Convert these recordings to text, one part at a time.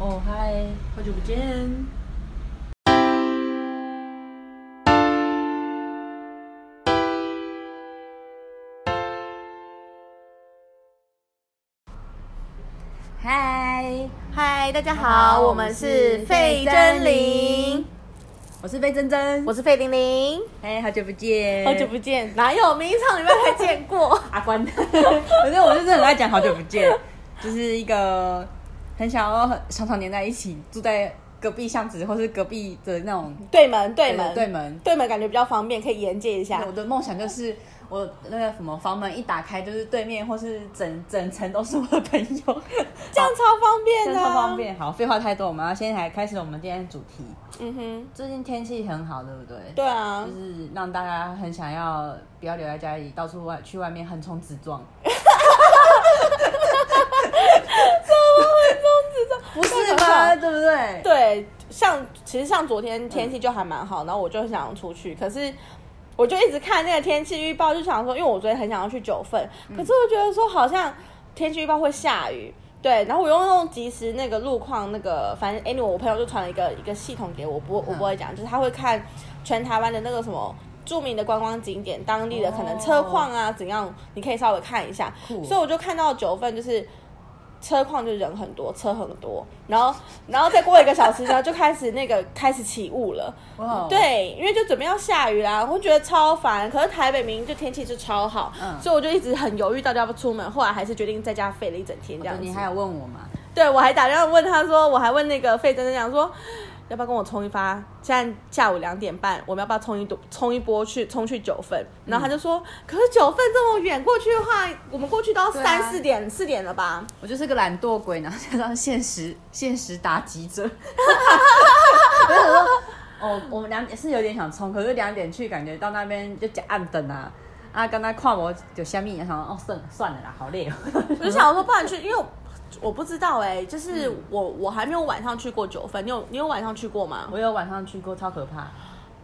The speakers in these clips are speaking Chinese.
哦嗨，好久不见。嗨，嗨，大家好好，我们是费真玲，我是费珍珍，我是费玲玲，哎，好久不见，好久不见，哪有？明上礼拜才见过？阿关，反正我就是很爱讲好久不见，就是一个很想要很常常黏在一起，住在隔壁巷子或是隔壁的那种。对门，对门，对门对门，感觉比较方便，可以沿接一下我。的梦想就是我那个什么房门一打开，就是对面或是整 整层都是我的朋友，这样超方便的，超方。便。好，废话太多，我们要先来开始我们今天的主题。嗯哼，最近天气很好，对不对？对啊就，是让大家很想要不要留在家里，到处外去外面横冲直撞。不是吗？对不对？对，像其实像昨天天气就还蛮好，然后我就很想要出去，可是我就一直看那个天气预报，就想说，因为我昨天很想要去九份，可是我觉得说好像天气预报会下雨。对，然后我用用即时那个路况那个，反正 anyway，我朋友就传了一个一个系统给我，我不我不会讲，就是他会看全台湾的那个什么著名的观光景点，当地的可能车况啊怎样，你可以稍微看一下。所以我就看到九份就是车况就人很多，车很多，然后然后再过一个小时呢，就开始那个开始起雾了。哇哦，对，因为就准备要下雨啦，我觉得超烦。可是台北明明就天气就超好，嗯所以我就一直很犹豫到底要不要出门。后来还是决定在家废了一整天这样子。你还有问我吗？对我还打电话问他说，我还问那个费真真讲说，要不要跟我冲一发？现在下午两点半，我们要不要冲一波冲一波去冲去九份？然后他就说，可是九份这么远，过去的话，我们过去都要三四点四点了吧？我就是个懒惰鬼，然后加上现实现实打击者。我说，哦，我们两点是有点想冲，可是两点去，感觉到那边就加暗灯啊。啊，刚才看我就虾米，然后哦算了算了啦，好累哦。我就想说，不然去，因为我我不知道哎、就是嗯我我还没有晚上去过九份，你有你有晚上去过吗？我有晚上去过，超可怕，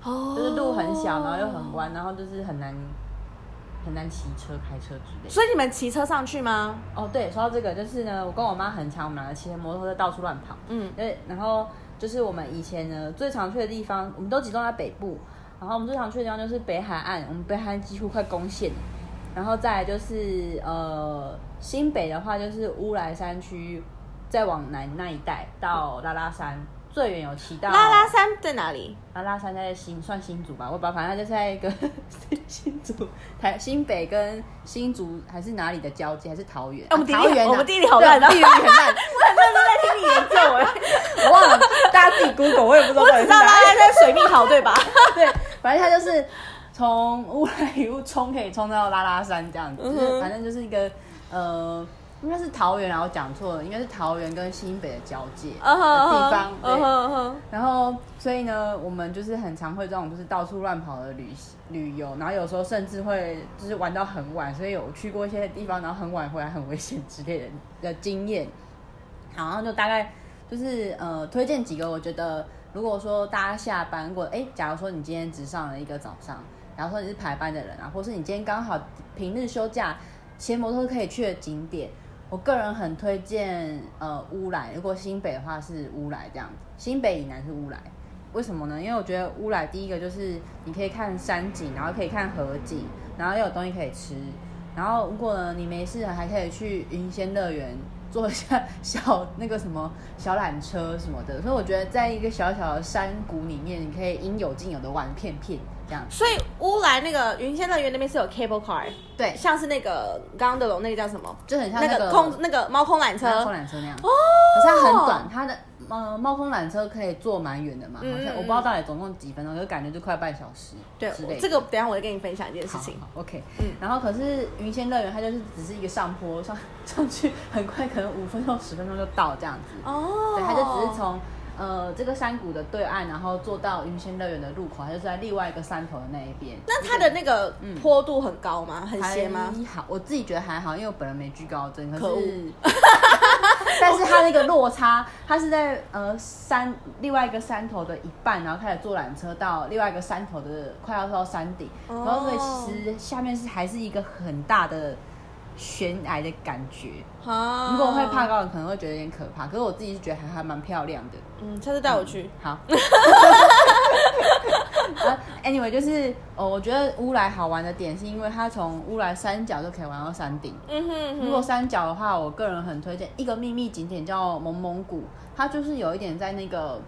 哦就是路很小，然后又很弯，然后就是很难很难骑车、开车之类的。所以你们骑车上去吗？哦，对，说到这个，就是呢，我跟我妈很常，我们两个骑着摩托车到处乱跑。嗯，对，然后就是我们以前呢最常去的地方，我们都集中在北部。然后我们最常去的地方就是北海岸，我们北海岸几乎快攻陷。然后再来就是呃新北的话，就是乌来山区，再往南那一带到拉拉山，最远有骑到拉拉山在哪里？拉拉山在新算新竹吧，我不知道，反正它就在一个新竹 台新北跟新竹还是哪里的交界，还是桃园？哎我们地理桃园啊、我们地理好烂啊对地理很烂，我很认真在听你研究哎、我忘了，大家自己 Google，我也不知道我知道拉到底是哪里。拉山水蜜桃对吧？对，反正它就是从乌来一路冲，可以冲到拉拉山这样子，就是反正就是一个呃，应该是桃园，然后讲错了，应该是桃园跟新北的交界的地方。然后所以呢，我们就是很常会这种就是到处乱跑的旅旅游，然后有时候甚至会就是玩到很晚，所以有去过一些地方，然后很晚回来很危险之类的的经验。好，然后就大概就是呃推荐几个，我觉得如果说大家下班，如果哎，假如说你今天只上了一个早上，然后说你是排班的人啊，或是你今天刚好平日休假，骑摩托可以去的景点，我个人很推荐呃乌来，如果新北的话是乌来这样子，新北以南是乌来。为什么呢？因为我觉得乌来第一个就是你可以看山景，然后可以看河景，然后又有东西可以吃。然后如果呢你没事还可以去云仙乐园坐一下小那个什么小缆车什么的。所以我觉得在一个小小的山谷里面，你可以应有尽有的玩片片这样。所以乌来那个云仙乐园那边是有 cable car，对，像是那个刚刚的龙那个叫什么？就很像那那个个空那个猫空缆车猫空缆车那样。哦，可是它很短，它的呃猫空缆车可以坐蛮远的嘛，好像我不知道到底总共几分钟，就感觉就快半小时对。这个等一下我再跟你分享一件事好情。好 OK，嗯然后可是云仙乐园它就是只是一个上坡上 上去，很快可能五分钟十分钟就到这样子。哦，对，它就只是从呃这个山谷的对岸，然后坐到云仙乐园的入口，它就是在另外一个山头的那一边。那它的那个坡度很高吗？很斜吗？还好，我自己觉得还好，因为我本人没惧高症，可是，但是它那个落差，它是在呃山另外一个山头的一半，然后开始坐缆车到另外一个山头的快要到山顶，哦然后所以其实下面是还是一个很大的悬崖的感觉。啊如果会怕，高的，可能会觉得有点可怕。可是我自己是觉得还还蛮漂亮的。嗯，下次带我去。好。啊 anyway，就是哦，我觉得乌来好玩的点是因为它从乌来山脚就可以玩到山顶。嗯哼如果山脚的话，我个人很推荐一个秘密景点叫蒙蒙古，它就是有一点在那个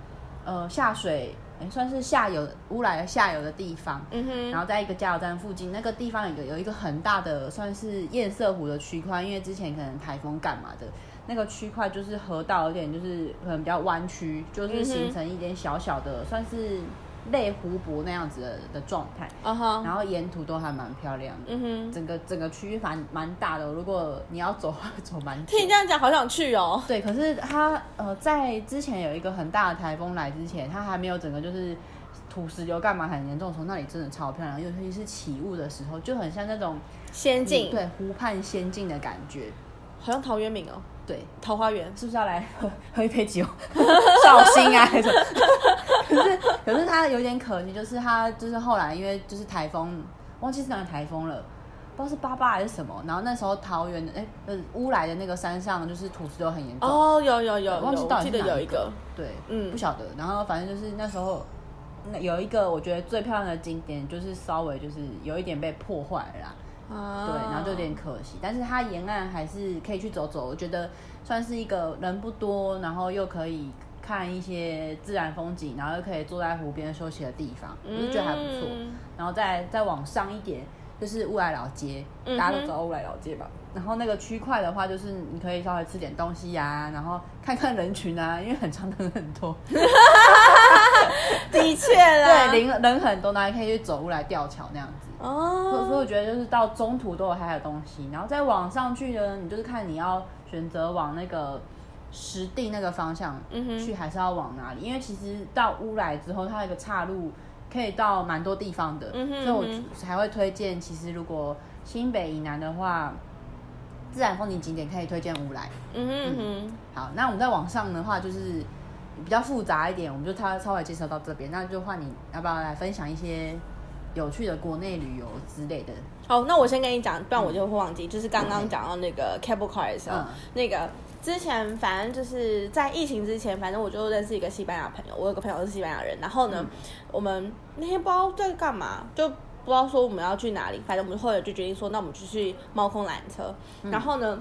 呃下水，诶算是下游乌来的下游的地方。嗯哼，然后在一个加油站附近，那个地方有一个有一个很大的算是堰塞湖的区块，因为之前可能台风干嘛的，那个区块就是河道有点就是可能比较弯曲，就是形成一点小小的、算是类湖泊那样子的的状态，然后沿途都还蛮漂亮的。嗯哼，整个整个区域蛮蛮大的，如果你要走，走蛮久听你这样讲，好想去哦。对，可是它呃，在之前有一个很大的台风来之前，它还没有整个就是土石流干嘛很严重的时候，那里真的超漂亮，尤其是起雾的时候，就很像那种仙境，对湖畔仙境的感觉。好像陶渊明哦，对，桃花源。是不是要来喝 喝一杯酒 绍兴啊？还是什么 可是可是他有点可惜，就是他就是后来因为就是台风，忘记是哪个台风了。不知道是八八还是什么，然后那时候桃园的哎呃乌来的那个山上就是土石流很严重，哦，有有有有，忘记到我记得底是哪一有一个，对，嗯不晓得。然后反正就是那时候，那有一个我觉得最漂亮的景点，就是稍微就是有一点被破坏了啦，啊，对，然后就有点可惜。但是它沿岸还是可以去走走，我觉得算是一个人不多，然后又可以看一些自然风景，然后又可以坐在湖边休息的地方，我就觉得还不错。嗯然后再再往上一点，就是乌来老街，大家都知道乌来老街吧？然后那个区块的话，就是你可以稍微吃点东西呀、然后看看人群啊，因为很长人很多，的确啦，对，人人很多，然后还可以去走路来吊桥那样子。所以所以哦，我觉得就是到中途都有还有东西，然后再往上去呢，你就是看你要选择往那个实地那个方向去，还是要往哪里？因为其实到乌来之后，它有一个岔路可以到蛮多地方的，嗯哼所以我嗯才会推荐。其实如果新北以南的话，自然风景景点可以推荐乌来。嗯哼嗯好，那我们再往上的话，就是比较复杂一点，我们就稍稍微介绍到这边。那就换你要不要来分享一些有趣的国内旅游之类的？好，那我先跟你讲，不然我就会忘记。就是刚刚讲到那个 cable car 的时候，嗯那个之前反正就是在疫情之前，反正我就认识一个西班牙朋友，我有个朋友是西班牙人，然后呢，我们那天不知道在干嘛，就不知道说我们要去哪里，反正我们后来就决定说，那我们就去猫空缆车，然后呢。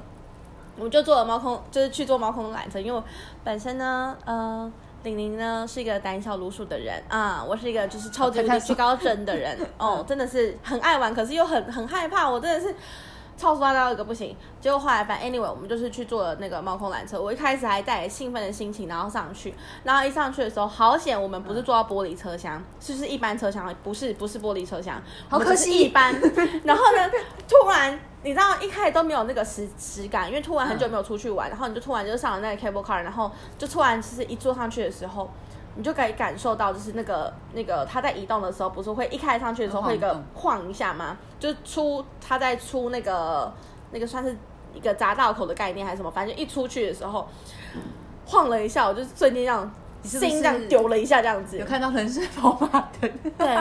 我就做了猫空，就是去坐猫空缆车，因为我本身呢，呃，玲玲呢是一个胆小如鼠的人啊，我是一个就是超级无敌惧高症的人哦，真的是很爱玩，可是又很很害怕，我真的是超刷到一个不行。结果后来反正 anyway，我们就是去坐了那个猫空缆车，我一开始还带着兴奋的心情，然后上去，然后一上去的时候，好险我们不是坐到玻璃车厢，是不是一般车厢，不是不是玻璃车厢，好可惜一般。然后呢，突然你知道一开始都没有那个实实感，因为突然很久没有出去玩，然后你就突然就上了那个 cable car，然后就突然其实一坐上去的时候。你就可以感受到，就是那个那个它在移动的时候，不是会一开上去的时候会有一个晃晃一下吗？就出它在出那个那个算是一个匝道口的概念还是什么，反正一出去的时候晃了一下，我就瞬间这样是不是心这样丢了一下，这样子有。看到人是跑马灯？对，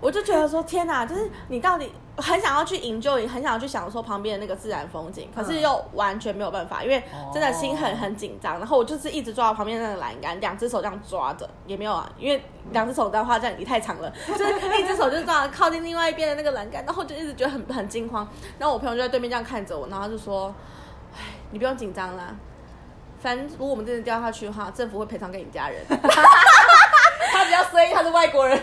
我就觉得说天哪，就是你到底很想要去 enjoy，很想要去享受旁边的那个自然风景，可是又完全没有办法，因为真的心很很紧张。然后我就是一直抓到旁边那个栏杆，两只手这样抓着，也没有啊，因为两只手的话这样你太长了，就是一只手就抓靠近另外一边的那个栏杆，然后就一直觉得很很惊慌。然后我朋友就在对面这样看着我，然后他就说：“哎，你不用紧张啦。”反正如果我们真的掉下去的话，政府会赔偿给你家人。他比较衰，他是外国人。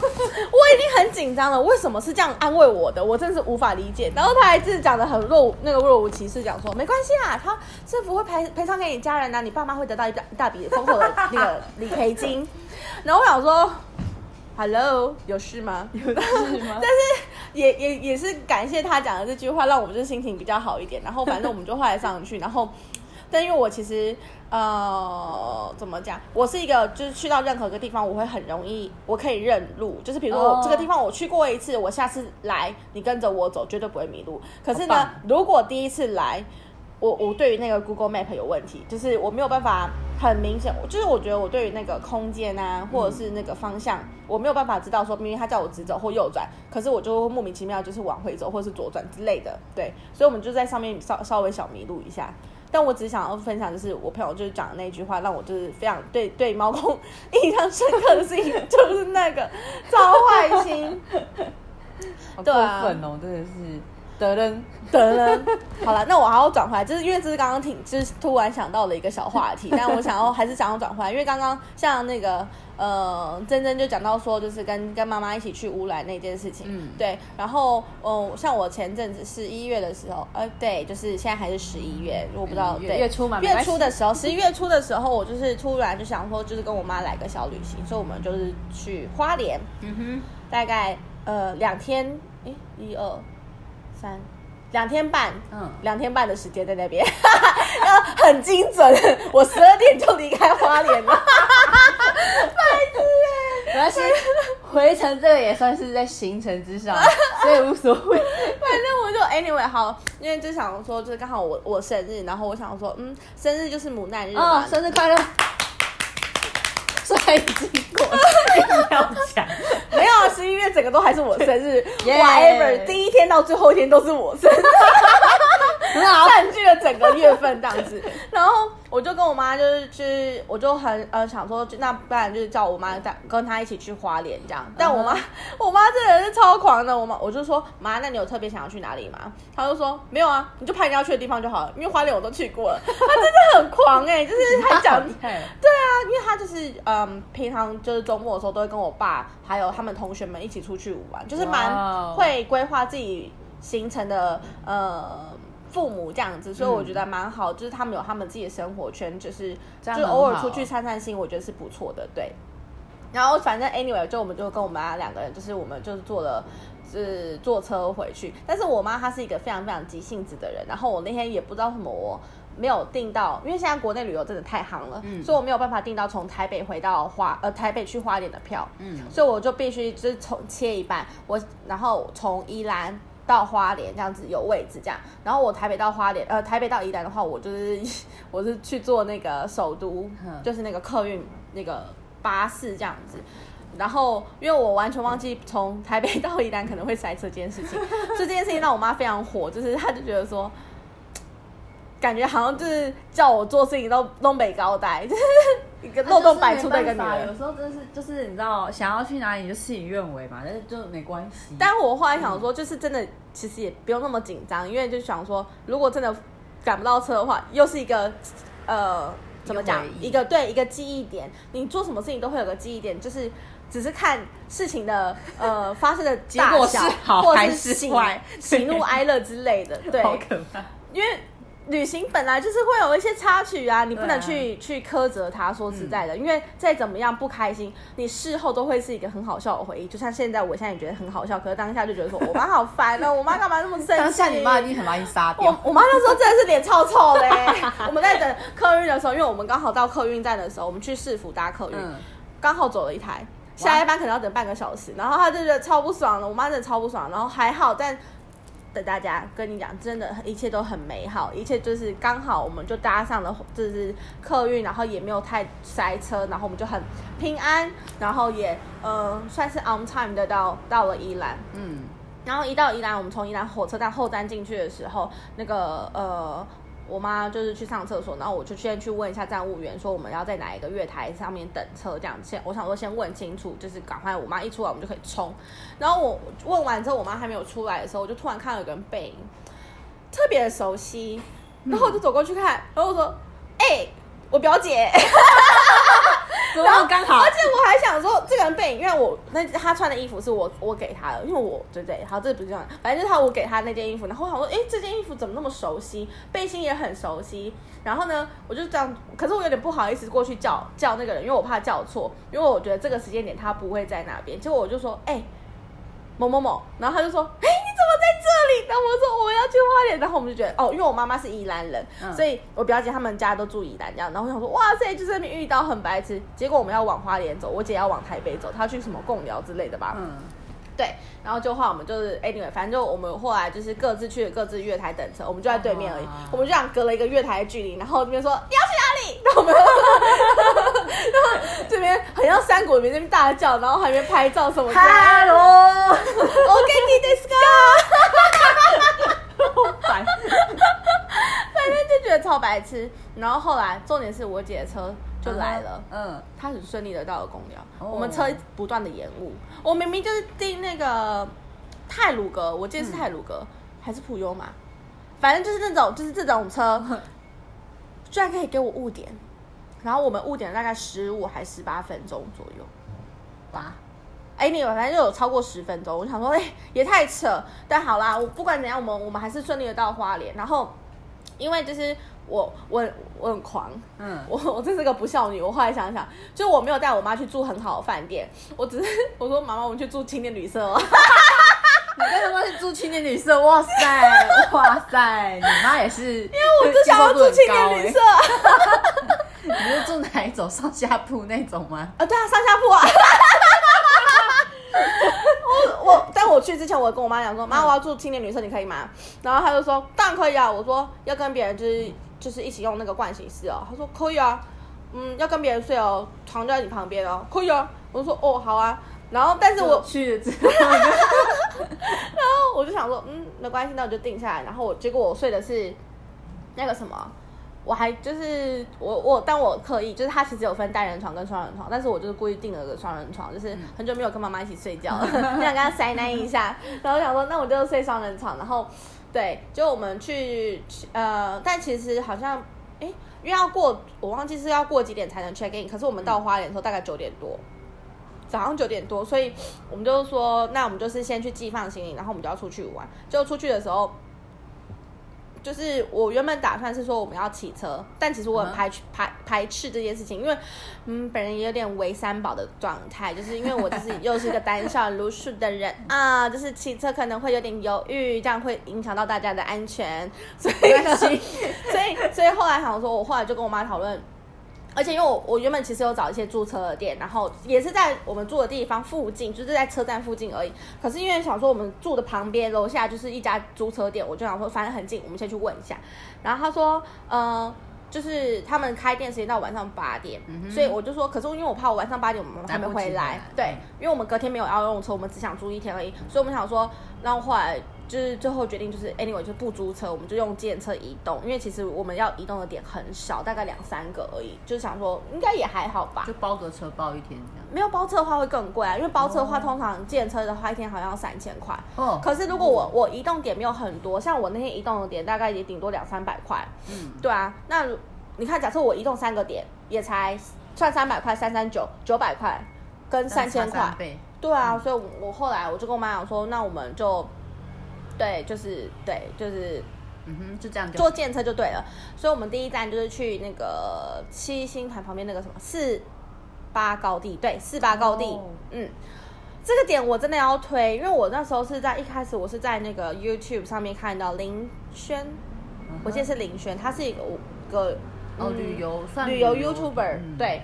我已经很紧张了，为什么是这样安慰我的？我真是无法理解。然后他还是讲的很若那个若无其事，讲说没关系啦，他政府会赔赔偿给你家人呐、你爸妈会得到一大一大笔丰厚的那个理赔金。然后我想说。Hello，有事吗？有事吗但是也也也是感谢他讲的这句话，让我们就心情比较好一点。然后反正我们就后来上去，然后但因为我其实呃怎么讲，我是一个就是去到任何一个地方，我会很容易，我可以认路。就是比如说这个地方我去过一次，我下次来你跟着我走，绝对不会迷路。可是呢，如果第一次来，我我对于那个 Google Map 有问题，就是我没有办法很明显，就是我觉得我对于那个空间啊，或者是那个方向，我没有办法知道说，明明他叫我直走或右转，可是我就莫名其妙就是往回走或是左转之类的，对，所以我们就在上面稍稍微小迷路一下。但我只想要分享，就是我朋友就是讲的那句话，让我就是非常对对猫公 印象深刻的事情，就是那个 超坏心。好对分哦，真的是得人。得了，好了，那我还要转回来，就是因为这是刚刚挺，就是突然想到的一个小话题，但我想要还是想要转回来，因为刚刚像那个呃珍珍就讲到说，就是跟跟妈妈一起去乌来那件事情，嗯。对，然后嗯、呃像我前阵子十一月的时候，呃，对，就是现在还是十一月，我不知道对月初嘛月初的时候，十一月初的时候，我就是突然就想说，就是跟我妈来个小旅行，所以我们就是去花莲，嗯哼。大概呃两天，诶，一二三，两天半，嗯两天半的时间在那边，要很精准。我十二点就离开花莲了，哼，没关系，回程这个也算是在行程之上，所以无所谓。反正我就 anyway 好，因为就想说，就是刚好我我生日，然后我想说，嗯，生日就是母难日嘛，哦，生日快乐！虽然已经过了，硬要讲，没有啊，十一月整个都还是我生日，whatever，第一天到最后一天都是我生日。很好。占据了整个月份这样子。然后我就跟我妈就是去，我就很呃想说，那不然就是叫我妈带跟她一起去花莲这样。但我妈、我妈这人是超狂的，我妈我就说妈，那你有特别想要去哪里吗？她就说没有啊，你就拍你要去的地方就好了，因为花莲我都去过了。她真的很狂哎、就是她讲 对啊，因为她就是嗯，平常就是周末的时候都会跟我爸还有他们同学们一起出去玩，就是蛮会规划自己行程的呃父母这样子，所以我觉得蛮好，就是他们有他们自己的生活圈，就是就是偶尔出去散散心，我觉得是不错的，对。然后反正 anyway，就我们就跟我妈两个人，就是我们就是坐了。是坐车回去，但是我妈她是一个非常非常急性子的人，然后我那天也不知道什么我没有订到，因为现在国内旅游真的太夯了，嗯所以我没有办法订到从台北回到花呃台北去花莲的票，嗯所以我就必须就是从切一半，我然后从宜兰到花莲这样子有位置这样，然后我台北到花莲呃台北到宜兰的话，我就是 我是去坐那个首都嗯，就是那个客运那个巴士这样子。然后，因为我完全忘记从台北到宜兰可能会塞车这件事情，所 以这件事情让我妈非常火，就是她就觉得说，感觉好像就是叫我做事情都东北高呆，就是一个漏洞百出的一个女人。有时候真是就是你知道，想要去哪里就事与愿违嘛，但是就没关系。但我后来想说，就是真的，其实也不用那么紧张，因为就想说，如果真的赶不到车的话，又是一个呃，怎么讲一个对一个记忆点。你做什么事情都会有个记忆点，就是只是看事情的呃 发生的结果大小是好或是喜怒哀乐之类的。对，好可怕。因为旅行本来就是会有一些插曲啊，你不能去、去苛责他。说实在的，因为再怎么样不开心，你事后都会是一个很好笑的回忆。就像现在，我现在也觉得很好笑，可是当下就觉得说，我妈好烦哦，我妈干嘛那么生气？当下你妈一定很把你杀我掉。我妈那时候真的是脸超臭的欸。我们在等客运的时候，因为我们刚好到客运站的时候，我们去市府搭客运，嗯，刚好走了一台，下一班可能要等半个小时，然后她就觉得超不爽了，我妈真的超不爽，然后还好，但等大家跟你讲，真的，一切都很美好，一切就是刚好我们就搭上了就是客运，然后也没有太塞车，然后我们就很平安，然后也呃算是 on time 的到到了宜兰，嗯，然后一到宜兰，我们从宜兰火车站后站进去的时候，那个呃，我妈就是去上厕所，然后我就先去问一下站务员，说我们要在哪一个月台上面等车，这样先我想说先问清楚，就是赶快我妈一出来我们就可以冲。然后我问完之后，我妈还没有出来的时候，我就突然看到有个人背影，特别的熟悉，然后我就走过去看，然后我说：“哎、我表姐。” 怎么刚好而？且我还想说，这个人背影，因为我那他穿的衣服是我我给他的，因为我对不对，好，这不是这样，反正就是他我给他那件衣服，然后我想说，哎，这件衣服怎么那么熟悉，背心也很熟悉，然后呢，我就这样，可是我有点不好意思过去叫叫那个人，因为我怕叫错，因为我觉得这个时间点他不会在那边，结果我就说，哎。某某某，然后他就说：“哎，你怎么在这里？”然后我说：“我要去花莲。”然后我们就觉得，哦，因为我妈妈是宜兰人，嗯所以我表姐他们家都住宜兰这样。然后我想说，哇塞，就在那边遇到很白痴。结果我们要往花莲走，我姐要往台北走，她要去什么贡寮之类的吧。嗯，对，然后就后来我们就是 anyway，反正就我们后来就是各自去各自月台等车，我们就在对面而已哇，我们就这样隔了一个月台的距离，然后这边说你要去哪里，然后我们 然后这边很像山谷里面那边大叫，然后还没拍照什么的。Hello，OK，你 this go，烦。反正就觉得超白痴。然后后来重点是我姐的车就来了。嗯，她很顺利的到了公寮，哦我们车不断的延误。我明明就是订那个泰鲁格，我记得是泰鲁格、还是普悠玛，反正就是那种就是这种车，居然可以给我误点，然后我们误点了大概十五还十八分钟左右。哇，哎，你反正就有超过十分钟，我想说，哎、也太扯。但好啦，我不管怎样，我们我们还是顺利的到花莲。然后，因为就是我我我很狂，嗯，我我真是个不孝女。我后来想想，就我没有带我妈去住很好的饭店，我只是 我说妈妈，我们去住青年旅社哦。你跟他妈去住青年旅社，哇塞，哇塞，你妈也是，因为我就想要住青年旅社。你是住哪一种上下铺那种吗？啊，对啊，上下铺啊。我我，但我去之前，我跟我妈讲说，妈，我要住青年旅社，你可以吗？然后她就说，当然可以啊。我说要跟别人就是就是一起用那个盥洗室哦。她说可以啊，嗯，要跟别人睡哦，床就在你旁边哦，可以啊。我就说哦，好啊。然后，但是我去了之后，然后我就想说，嗯，没关系，那我就定下来。然后我结果我睡的是那个什么，我还就是我我，但我刻意就是它其实有分单人床跟双人床，但是我就是故意订了个双人床，就是很久没有跟妈妈一起睡觉了，就想跟她塞奶一下。然后想说，那我就睡双人床。然后对，就我们去呃，但其实好像哎，因为要过，我忘记是要过几点才能 check in，可是我们到花莲的时候大概九点多。早上九点多，所以我们就说，那我们就是先去寄放行李，然后我们就要出去玩。就出去的时候，就是我原本打算是说我们要骑车，但其实我很排斥排排斥这件事情，因为嗯，本人也有点为三宝的状态，就是因为我就是又是一个胆小如鼠的人啊，就是骑车可能会有点犹豫，这样会影响到大家的安全，所以 所以所以后来想说，我后来就跟我妈讨论。而且因为我我原本其实有找一些租车的店，然后也是在我们住的地方附近，就是在车站附近而已。可是因为想说我们住的旁边楼下就是一家租车店，我就想说反正很近，我们先去问一下。然后他说，呃，就是他们开店时间到晚上八点，所以我就说，可是因为我怕我晚上八点我们还没回来，对，因为我们隔天没有要用车，我们只想租一天而已，所以我们想说，然后后来。就是最后决定就是 anyway 就不租车，我们就用计程车移动，因为其实我们要移动的点很少，大概两三个而已，就是想说应该也还好吧。就包个车包一天这样。没有包车的话会更贵啊，因为包车的话通常计程车的话一天好像要三千块。哦，可是如果我我移动点没有很多，像我那天移动的点大概也顶多两三百块。嗯，对啊，那你看，假设我移动三个点，也才算三百块，三三九九百块，跟三千块。倍。对啊，所以我我后来我就跟我妈讲说，那我们就。对，就是对，就是，嗯哼，就这样就坐电车就对了。所以我们第一站就是去那个七星潭旁边那个什么四八高地，对，四八高地，哦嗯。这个点我真的要推，因为我那时候是在一开始我是在那个 YouTube 上面看到林轩，嗯我记得是林轩，他是一个个哦旅游算旅游旅游 YouTuber，、嗯对，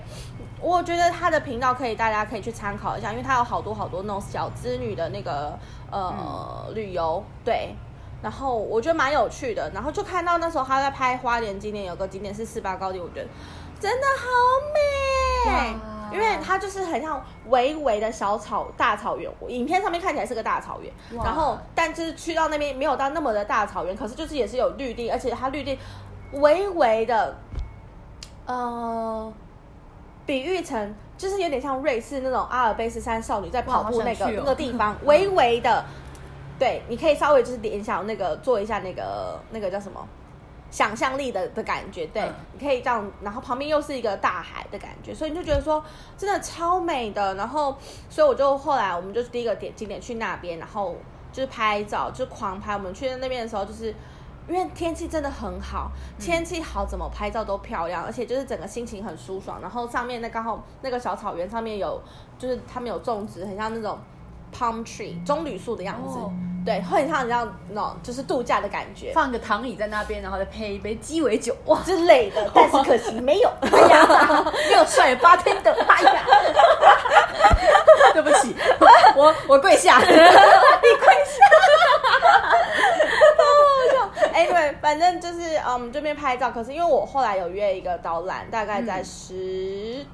我觉得他的频道可以大家可以去参考一下，因为他有好多好多那种小资女的那个呃、旅游，对。然后我觉得蛮有趣的，然后就看到那时候他在拍花莲景点，有个景点是四八高地，我觉得真的好美，哇。因为它就是很像微微的小草大草原，我影片上面看起来是个大草原，然后但就是去到那边没有到那么的大草原，可是就是也是有绿地，而且它绿地微微的，呃，比喻成就是有点像瑞士那种阿尔卑斯山少女在跑步那个、哦那个地方，微微的，对，你可以稍微就是联想那个做一下那个那个叫什么？想象力的的感觉，对，嗯你可以这样，然后旁边又是一个大海的感觉，所以你就觉得说真的超美的。然后，所以我就后来我们就第一个点景点去那边，然后就是拍照，就狂拍。我们去那边的时候，就是因为天气真的很好，天气好怎么拍照都漂亮，而且就是整个心情很舒爽。然后上面那刚好那个小草原上面有，就是他们有种植很像那种 palm tree 棕榈树的样子，哦对，会很像你像那种就是度假的感觉放个躺椅在那边，然后再配一杯鸡尾酒，哇，之类的，但是可惜没有。哎呀，没有帅八天的，哎呀，对不起，我我跪下，你跪下。哎，对，反正就是嗯，我们这边拍照。可是因为我后来有约一个导览，大概在十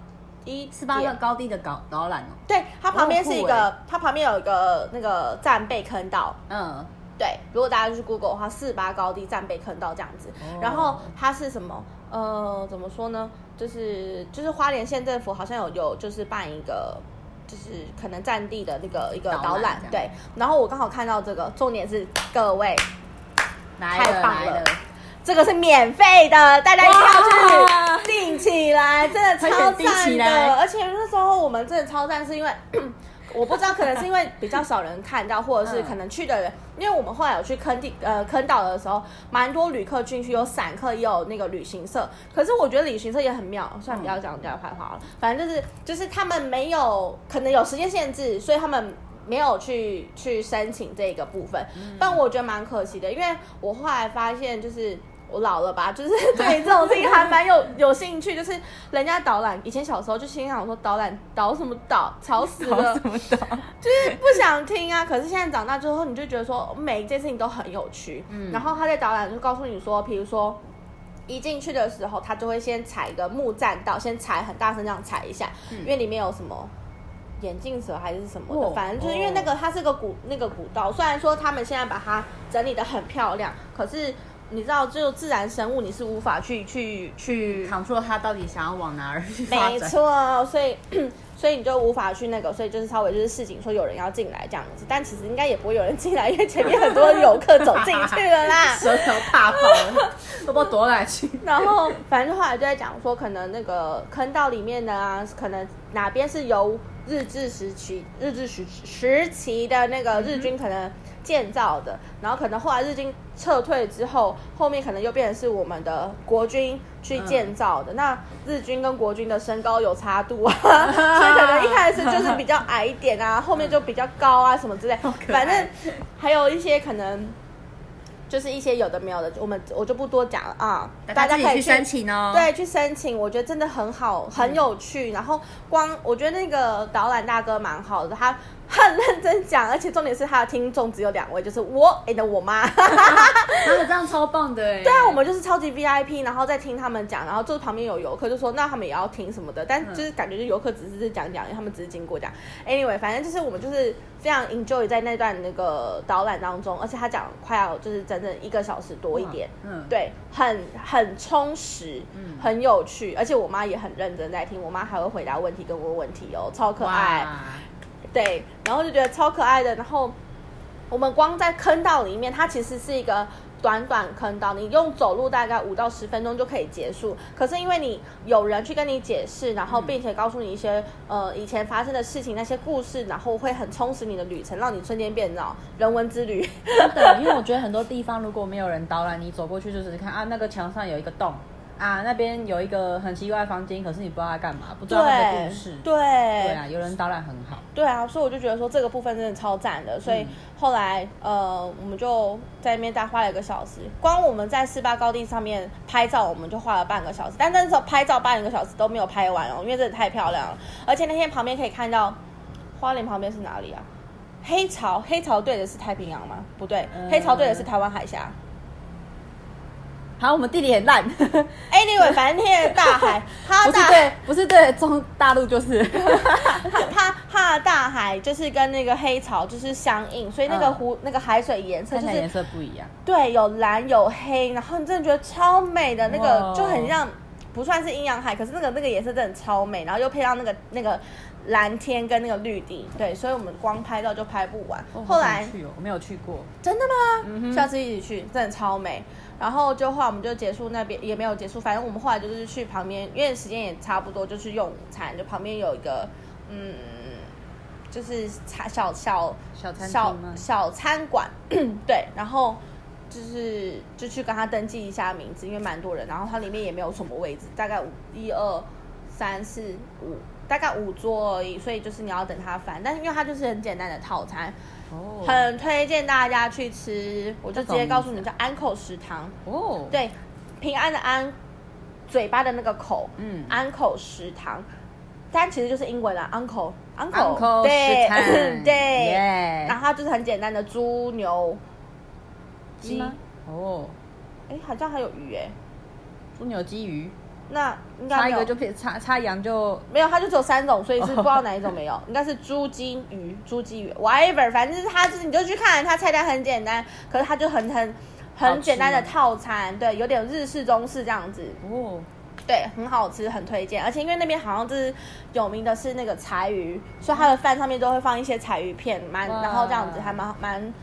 一十八个高地的导导览哦。对，它旁边是一哦个，它旁边有一个那个战备坑道。嗯，对，如果大家去 Google 的话，四八高地战备坑道这样子。哦然后它是什么？呃，怎么说呢？就是就是花莲县政府好像有有就是办一个。就是可能占地的那个一个导览对，然后我刚好看到这个，重点是各位太棒了，这个是免费的，大家一定要去订起来，真的超赞的。而且那时候我们真的超赞，是因为 我不知道，可能是因为比较少人看到，或者是嗯可能去的人，因为我们后来有去坑地呃坑岛的时候，蛮多旅客进去，有散客，也有那个旅行社。可是我觉得旅行社也很妙，虽然不要讲人家的坏话了，反正就是就是他们没有可能有时间限制，所以他们。没有去去申请这个部分，但我觉得蛮可惜的，因为我后来发现就是。我老了吧，就是 对这种事情还蛮有有兴趣。就是人家导览，以前小时候就心想说导览导什么导，吵死了，什么导？就是不想听啊。可是现在长大之后，你就觉得说每一件事情都很有趣。嗯然后他在导览就告诉你说，比如说。一进去的时候，他就会先踩一个木栈道，先踩很大声这样踩一下，因为里面有什么眼镜蛇还是什么的，哦反正就是因为那个它是个古那个古道，虽然说他们现在把它整理的很漂亮，可是你知道，就自然生物你是无法去去去扛住它到底想要往哪儿去没？错，所以 所以你就无法去那个，所以就是稍微就是示警说有人要进来这样子，但其实应该也不会有人进来，因为前面很多游客走进去了啦。蛇头大跑了，都不知道躲哪去。然后反正后来就在讲说，可能那个坑道里面的啊，可能哪边是由日治时期、日治时时期的那个日军可能建造的，然后可能后来日军撤退之后，后面可能又变成是我们的国军去建造的。那日军跟国军的身高有差度啊，所以可能一开始就是比较矮一点啊，后面就比较高啊什么之类 反正还有一些可能。就是一些有的没有的，我们我就不多讲了啊，大家可以去申请哦。，对，去申请，我觉得真的很好，很有趣。然后光我觉得那个导览大哥蛮好的，他很认真讲，而且重点是他的听众只有两位，就是我 and 我妈。他们这样超棒的哎。对啊，我们就是超级 VIP，然后再听他们讲，然后就是旁边有游客就说那他们也要听什么的，但就是感觉就游客只是讲讲，因为他们只是经过讲。Anyway，反正就是我们就是非常 enjoy 在那段那个导览当中，而且他讲快要就是整整一个小时多一点。嗯，对，很很充实，嗯很有趣，而且我妈也很认真在听，我妈还会回答问题跟问问题哦，超可爱。对，然后就觉得超可爱的。然后我们光在坑道里面，它其实是一个短短坑道，你用走路大概五到十分钟就可以结束。可是因为你有人去跟你解释，然后并且告诉你一些、呃以前发生的事情、那些故事，然后会很充实你的旅程，让你瞬间变老人文之旅。真的，因为我觉得很多地方如果没有人导览，你走过去就只是看啊，那个墙上有一个洞啊，那边有一个很奇怪的房间，可是你不知道它干嘛，不知道它的故事。对对啊，有人导览很好。对啊，所以我就觉得说这个部分真的超赞的，所以嗯后来呃，我们就在那边大概花了一个小时，光我们在四八高地上面拍照，我们就花了半个小时，但那时候拍照半个小时都没有拍完哦，因为真的太漂亮了，而且那天旁边可以看到花莲旁边是哪里啊？黑潮，黑潮对的是太平洋吗？不对，嗯黑潮对的是台湾海峡。好，我们地理很烂，Anyway，反正那天的大海，它 大不是对，不是对中大陆就是。它它它的大海就是跟那个黑潮就是相应，所以那个嗯湖、那个海水颜色就是颜色不一样。对，有蓝有黑，然后你真的觉得超美的那个，就很像不算是阴阳海，可是那个那个颜色真的超美，然后又配上那个那个蓝天跟那个绿地，对，所以我们光拍照就拍不完。哦后来去哦，我没有去过。真的吗？嗯下次一起去，真的超美。然后就后来我们就结束那边也没有结束，反正我们后来就是去旁边，因为时间也差不多，就是用午餐，就旁边有一个嗯，就是茶小小小餐小小餐馆，对，然后就是就去跟他登记一下名字，因为蛮多人，然后它里面也没有什么位置，大概五一二三四五，大概五桌而已，所以就是你要等他翻，但是因为它就是很简单的套餐，哦，很推荐大家去吃。我就直接告诉你，叫叫安口食堂。哦，，对，平安的安，嘴巴的那个口，嗯。安口食堂，但其实就是英文啦，uncle uncle，，uncle 对食堂。对，然后它就是很简单的猪牛鸡，哦，哎，好像还有鱼哎，猪牛鸡鱼，那差一个就变差差羊就没有，它就只有三种，所以是不知道哪一种没有，应该是猪鸡鱼、猪鸡鱼，whatever，反正是它就是你就去看，它菜单很简单，可是它就很很很简单的套餐，对，有点日式中式这样子，哦，对，很好吃，很推荐。而且因为那边好像就是有名的是那个柴鱼，所以它的饭上面都会放一些柴鱼片，蛮然后这样子还蛮蛮，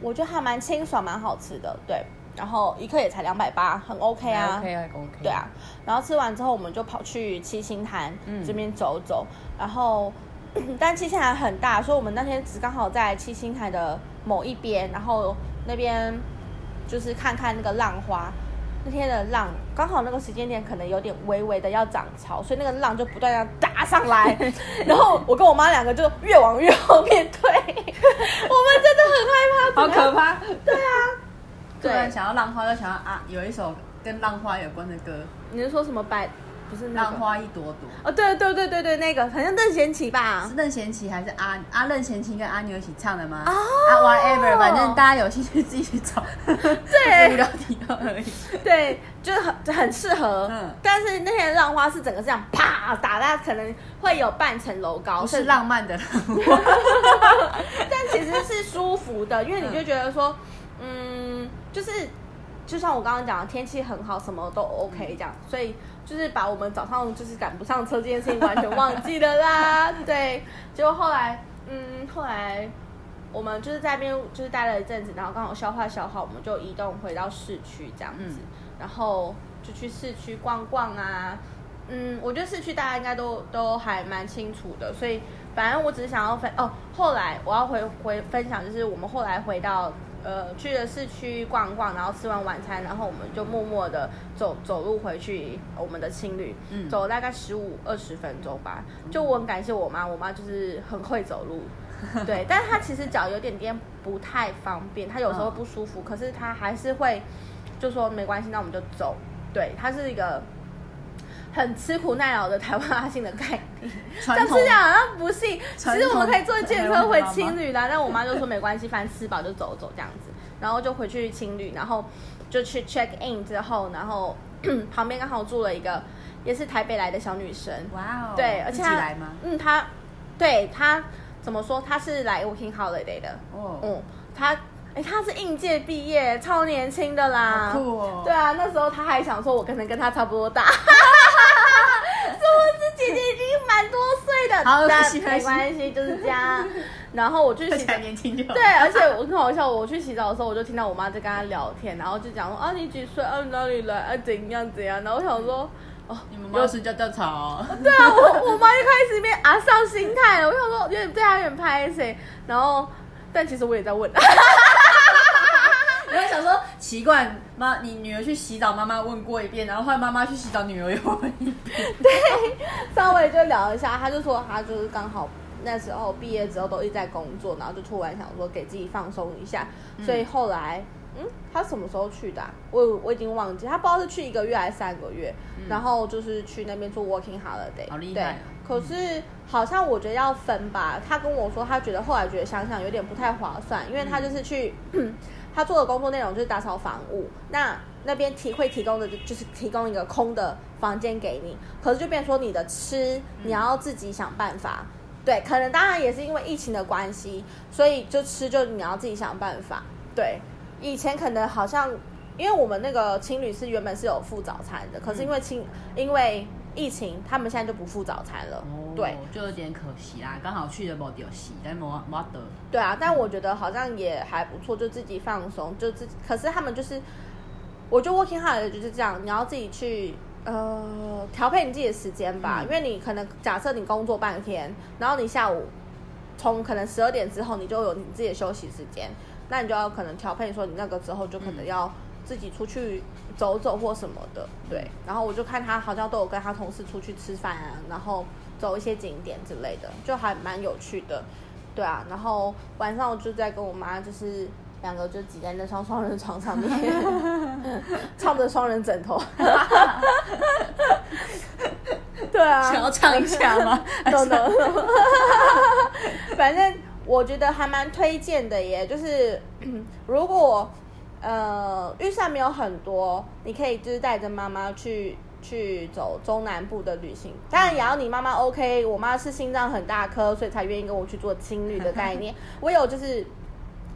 我觉得还蛮清爽，蛮好吃的。对，然后一克也才两百八，很 OK 啊。，OK 啊，OK，对啊，然后吃完之后，我们就跑去七星潭嗯。这边走走，然后 但七星潭很大，所以我们那天只刚好在七星潭的某一边，然后那边就是看看那个浪花。那天的浪刚好那个时间点可能有点微微的要涨潮，所以那个浪就不断要打上来，然后我跟我妈两个就越往越后面退，我们真的很害怕，好可怕。对啊，突然对，想要浪花，就想要啊，有一首跟浪花有关的歌，你是说什么白？不是《那个？浪花一朵朵。哦，对对对对对，那个好像任贤齐吧》，是任贤齐还是阿阿任贤齐跟阿牛一起唱的吗？哦。啊，whatever，反正大家有兴趣自己去找，对。无聊提到而已。对，就是很很适合。嗯。但是那天浪花是整个这样啪打，它可能会有半层楼高，不是浪漫的浪花，但其实是舒服的，因为你就觉得说，嗯，就是就像我刚刚讲的，天气很好，什么都 OK 这样，所以就是把我们早上就是赶不上车这件事情完全忘记了啦。对，结果后来，嗯，后来我们就是在那边就是待了一阵子，然后刚好消化消化，我们就移动回到市区这样子，嗯然后就去市区逛逛啊。嗯，我觉得市区大家应该都都还蛮清楚的，所以反正我只是想要分哦。后来我要回回分享，就是我们后来回到呃去了市区逛逛，然后吃完晚餐，然后我们就默默的走走路回去我们的青旅，嗯走了大概十五二十分钟吧。就我很感谢我妈，我妈就是很会走路。对，但是她其实脚有点点不太方便，她有时候不舒服，可是她还是会就说没关系，那我们就走。对，她是一个很吃苦耐劳的台湾阿信的概念。这传统样吃讲好像不信，其实我们可以坐统电车回青旅啦。但我妈就说没关系，反正吃饱就走走这样子，然后就回去青旅，然后就去 check in 之后，然后 旁边刚好住了一个也是台北来的小女生，哇哦，对，而且她来吗？嗯，她对她怎么说？她是来 working holiday 的，哦，嗯，她哎，她是应届毕业，超年轻的啦，酷哦对啊，那时候她还想说，我可能跟她差不多大。是不是姐姐已经蛮多岁的？好但可惜可惜没关系，就是这样。然后我去洗澡。对，而且我很好笑，我去洗澡的时候，我就听到我妈在跟她聊天，然后就讲说啊你几岁？啊你哪里来？啊怎样怎样，然后我想说哦你们妈是叫调查哦，对啊，我我妈就开始变啊上心态了，我想说有点对她有点拍谁，然后但其实我也在问，我在想说奇怪，妈，你女儿去洗澡，妈妈问过一遍，然后后来妈妈去洗澡，女儿又问一遍，对稍微就聊一下，他就说他就是刚好那时候毕业之后都一直在工作，然后就突然想说给自己放松一下，所以后来。嗯，他什么时候去的啊、我我已经忘记，他不知道是去一个月还是三个月，然后就是去那边做 working holiday。对好厉害哦，可是好像我觉得要分吧。他跟我说，他觉得后来觉得想想有点不太划算，因为他就是去、他做的工作内容就是打扫房屋，那那边提会提供的就就是提供一个空的房间给你，可是就变成说你的吃你要自己想办法。对，可能当然也是因为疫情的关系，所以就吃就你要自己想办法。对，以前可能好像因为我们那个青旅是原本是有付早餐的，可是因为青、因为疫情，他们现在就不付早餐了。对哦，就有点可惜啦，刚好去的某丢西，但没没得，对啊，但我觉得好像也还不错，就自己放松，就自己。可是他们就是，我觉得 working hard 就是这样，你要自己去呃调配你自己的时间吧，嗯因为你可能假设你工作半天，然后你下午从可能十二点之后你就有你自己的休息时间，那你就要可能调配说你那个之后就可能要自己出去走走或什么的，对。然后我就看他好像都有跟他同事出去吃饭啊，然后走一些景点之类的，就还蛮有趣的。对啊，然后晚上我就在跟我妈，就是两个就挤在那双双人床上面，唱着双人枕头。对啊，想要唱一下吗？懂懂懂。反正我觉得还蛮推荐的耶，就是 如果呃预算没有很多，你可以就是带着妈妈去去走中南部的旅行。当然也要你妈妈 OK，我妈是心脏很大颗，所以才愿意跟我去做青旅的概念。我有就是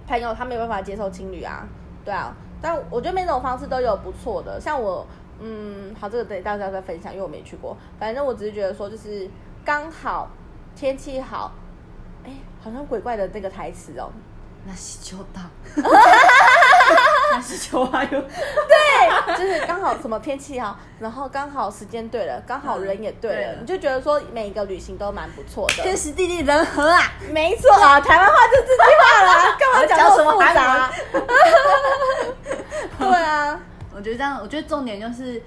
朋友他没有办法接受青旅啊，对啊，但我觉得每种方式都有不错的，像我。嗯，好，这个等大家再分享，因为我没去过。反正我只是觉得说，就是刚好天气好，哎，好像鬼怪的那个台词哦。那是就到，那是球啊又。对，就是刚好什么天气好，然后刚好时间对了，刚好人也对了，你就觉得说每一个旅行都蛮不错的。天时地利人和啊，没错啊，台湾话就这句话啦，干嘛讲这么复杂？对啊。我觉得这样，我觉得重点就是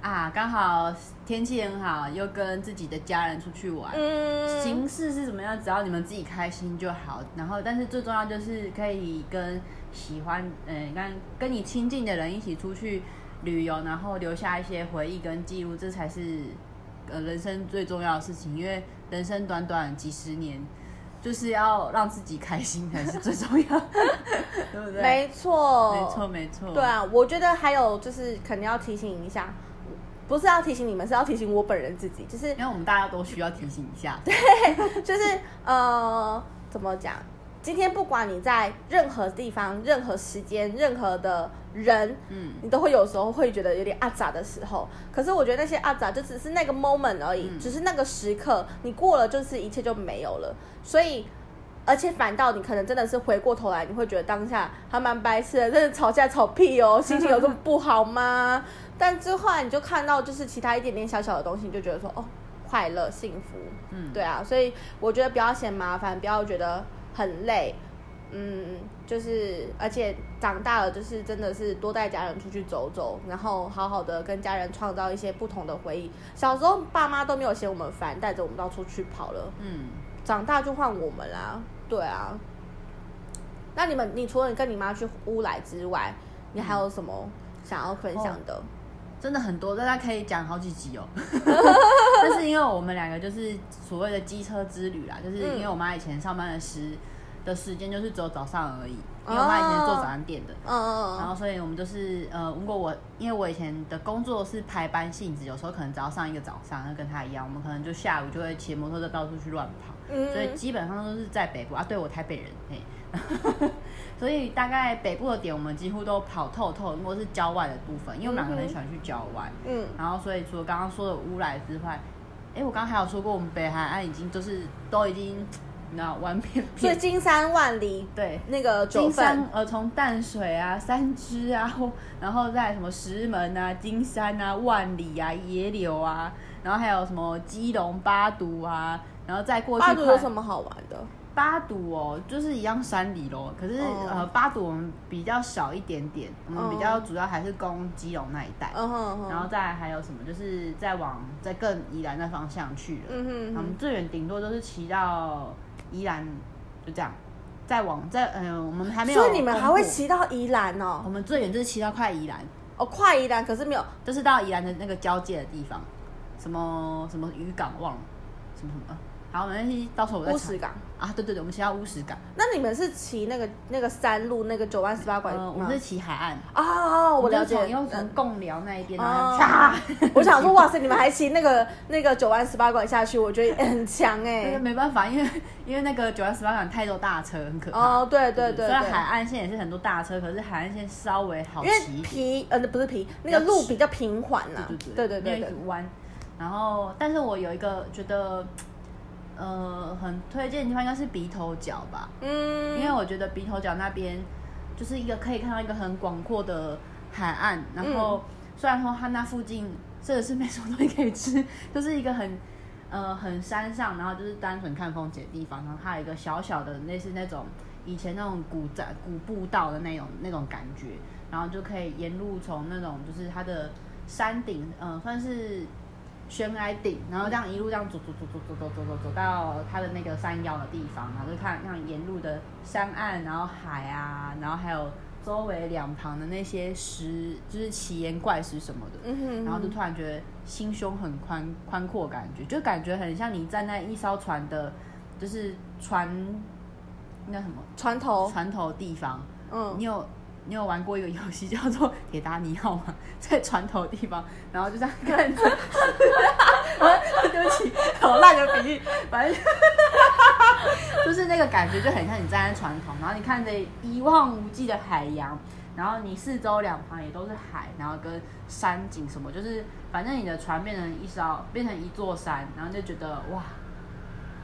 啊，刚好天气很好，又跟自己的家人出去玩，嗯形式是怎么样，只要你们自己开心就好。然后，但是最重要就是可以跟喜欢，嗯，跟跟你亲近的人一起出去旅游，然后留下一些回忆跟记录，这才是呃人生最重要的事情。因为人生短短几十年。就是要让自己开心才是最重要，对不对？没错，没错，没错。对啊，我觉得还有就是肯定要提醒一下，不是要提醒你们，是要提醒我本人自己，就是因为我们大家都需要提醒一下。对，就是呃，怎么讲？今天不管你在任何地方、任何时间、任何的人，嗯，你都会有时候会觉得有点阿杂的时候。可是我觉得那些阿杂就只是那个 moment 而已，只是那个时刻，你过了就是一切就没有了。所以，而且反倒你可能真的是回过头来，你会觉得当下还蛮白痴的，真的吵架吵屁哦，心情有这么不好吗？但之后你就看到就是其他一点点小小的东西，你就觉得说哦，快乐幸福，嗯，对啊。所以我觉得不要嫌麻烦，不要觉得。很累，嗯，就是而且长大了，就是真的是多带家人出去走走，然后好好的跟家人创造一些不同的回忆。小时候爸妈都没有嫌我们烦，带着我们到处去跑了，嗯，长大就换我们啦，对啊。那你们，你除了你跟你妈去乌来之外，你还有什么想要分享的？真的很多，大家可以讲好几集哦。但是因为我们两个就是所谓的机车之旅啦，就是因为我妈以前上班的时的时间就是只有早上而已，因为我妈以前做早餐店的，嗯然后所以我们就是呃，如果我因为我以前的工作是排班性质，有时候可能只要上一个早上，那跟她一样，我们可能就下午就会骑摩托车到处去乱跑，所以基本上都是在北部啊。对我台北人，嘿。所以大概北部的点，我们几乎都跑透透。如果是郊外的部分，因为我们两个人喜欢去郊外。嗯。然后，所以除了刚刚说的乌来之外，哎，我刚刚还有说过，我们北海岸已经就是都已经那玩遍。所以金山万里，对，那个金山呃，从淡水啊、三芝啊，然后在什么石门啊、金山啊、万里啊、野柳啊，然后还有什么基隆八堵啊，然后再过去。八堵有什么好玩的？八堵哦，就是一样山里咯。可是呃，八堵我们比较小一点点，我们比较主要还是攻基隆那一带。嗯哼。然后再还有什么，就是再往再更宜兰那方向去了。嗯哼。我们最远顶多都是骑到宜兰，就这样。再往再嗯，我们还没有。所以你们还会骑到宜兰哦？我们最远就是骑到快宜兰。哦，快宜兰，可是没有，就是到宜兰的那个交界的地方，什么什么渔港忘了，什么什么。好，没关系，到时候我再乌石港啊，对对对，我们骑到乌石港。那你们是骑那个那个山路，那个九弯十八拐？嗯，我们是骑海岸哦。我了解，因为从贡寮那一边啊。我想说，哇塞，你们还骑那个那个九弯十八拐下去，我觉得很强 哎。没办法，因为因为那个九弯十八拐太多大车，很可怕。哦，对对对。虽然海岸线也是很多大车，可是海岸线稍微好骑。皮呃不是皮，那个路比较平缓呐。对对对对对。弯，然后但是我有一个觉得。呃，很推荐的地方应该是鼻头角吧，嗯，因为我觉得鼻头角那边就是一个可以看到一个很广阔的海岸，然后虽然说它那附近这个是没什么东西可以吃，就是一个很呃很山上，然后就是单纯看风景的地方，然后它有一个小小的类似那种以前那种古宅古步道的那种那种感觉，然后就可以沿路从那种就是它的山顶，嗯，算是。悬崖顶，然后这样一路这样走走走走走走走走走到它的那个山腰的地方，然后就看像沿路的山岸，然后海啊，然后还有周围两旁的那些石，就是奇岩怪石什么的，嗯哼，然后就突然觉得心胸很宽宽阔，感觉就感觉很像你站在一艘船的，就是船那什么船头，船头地方，嗯你，有你有玩过一个游戏叫做铁达尼号吗？在船头的地方，然后就这样看着，对不起，好烂的比喻，反正 就是那个感觉就很像你站在船头，然后你看着一望无际的海洋，然后你四周两旁也都是海，然后跟山景什么，就是反正你的船变成一艘，变成一座山，然后就觉得哇。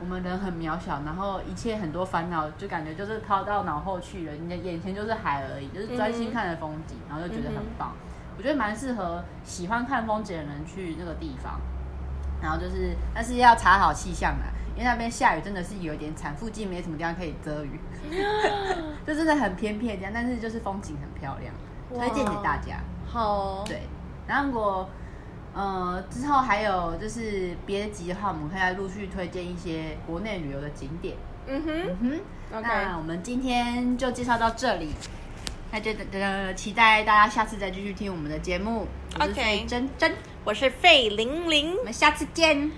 我们人很渺小，然后一切很多烦恼就感觉就是抛到脑后去了，你的眼前就是海而已，就是专心看着风景，然后就觉得很棒。我觉得蛮适合喜欢看风景的人去那个地方。然后就是，但是要查好气象啊，因为那边下雨真的是有点惨，附近没什么地方可以遮雨，就真的很偏僻的地方，但是就是风景很漂亮，推荐给大家。好哦，对，然后如果呃之后还有就是别的集的话，我们可以再陆续推荐一些国内旅游的景点。嗯哼。嗯哼，，OK，那我们今天就介绍到这里，那就呃期待大家下次再继续听我们的节目。我是 OK 费珍珍，我是费玲玲。我，们下次见。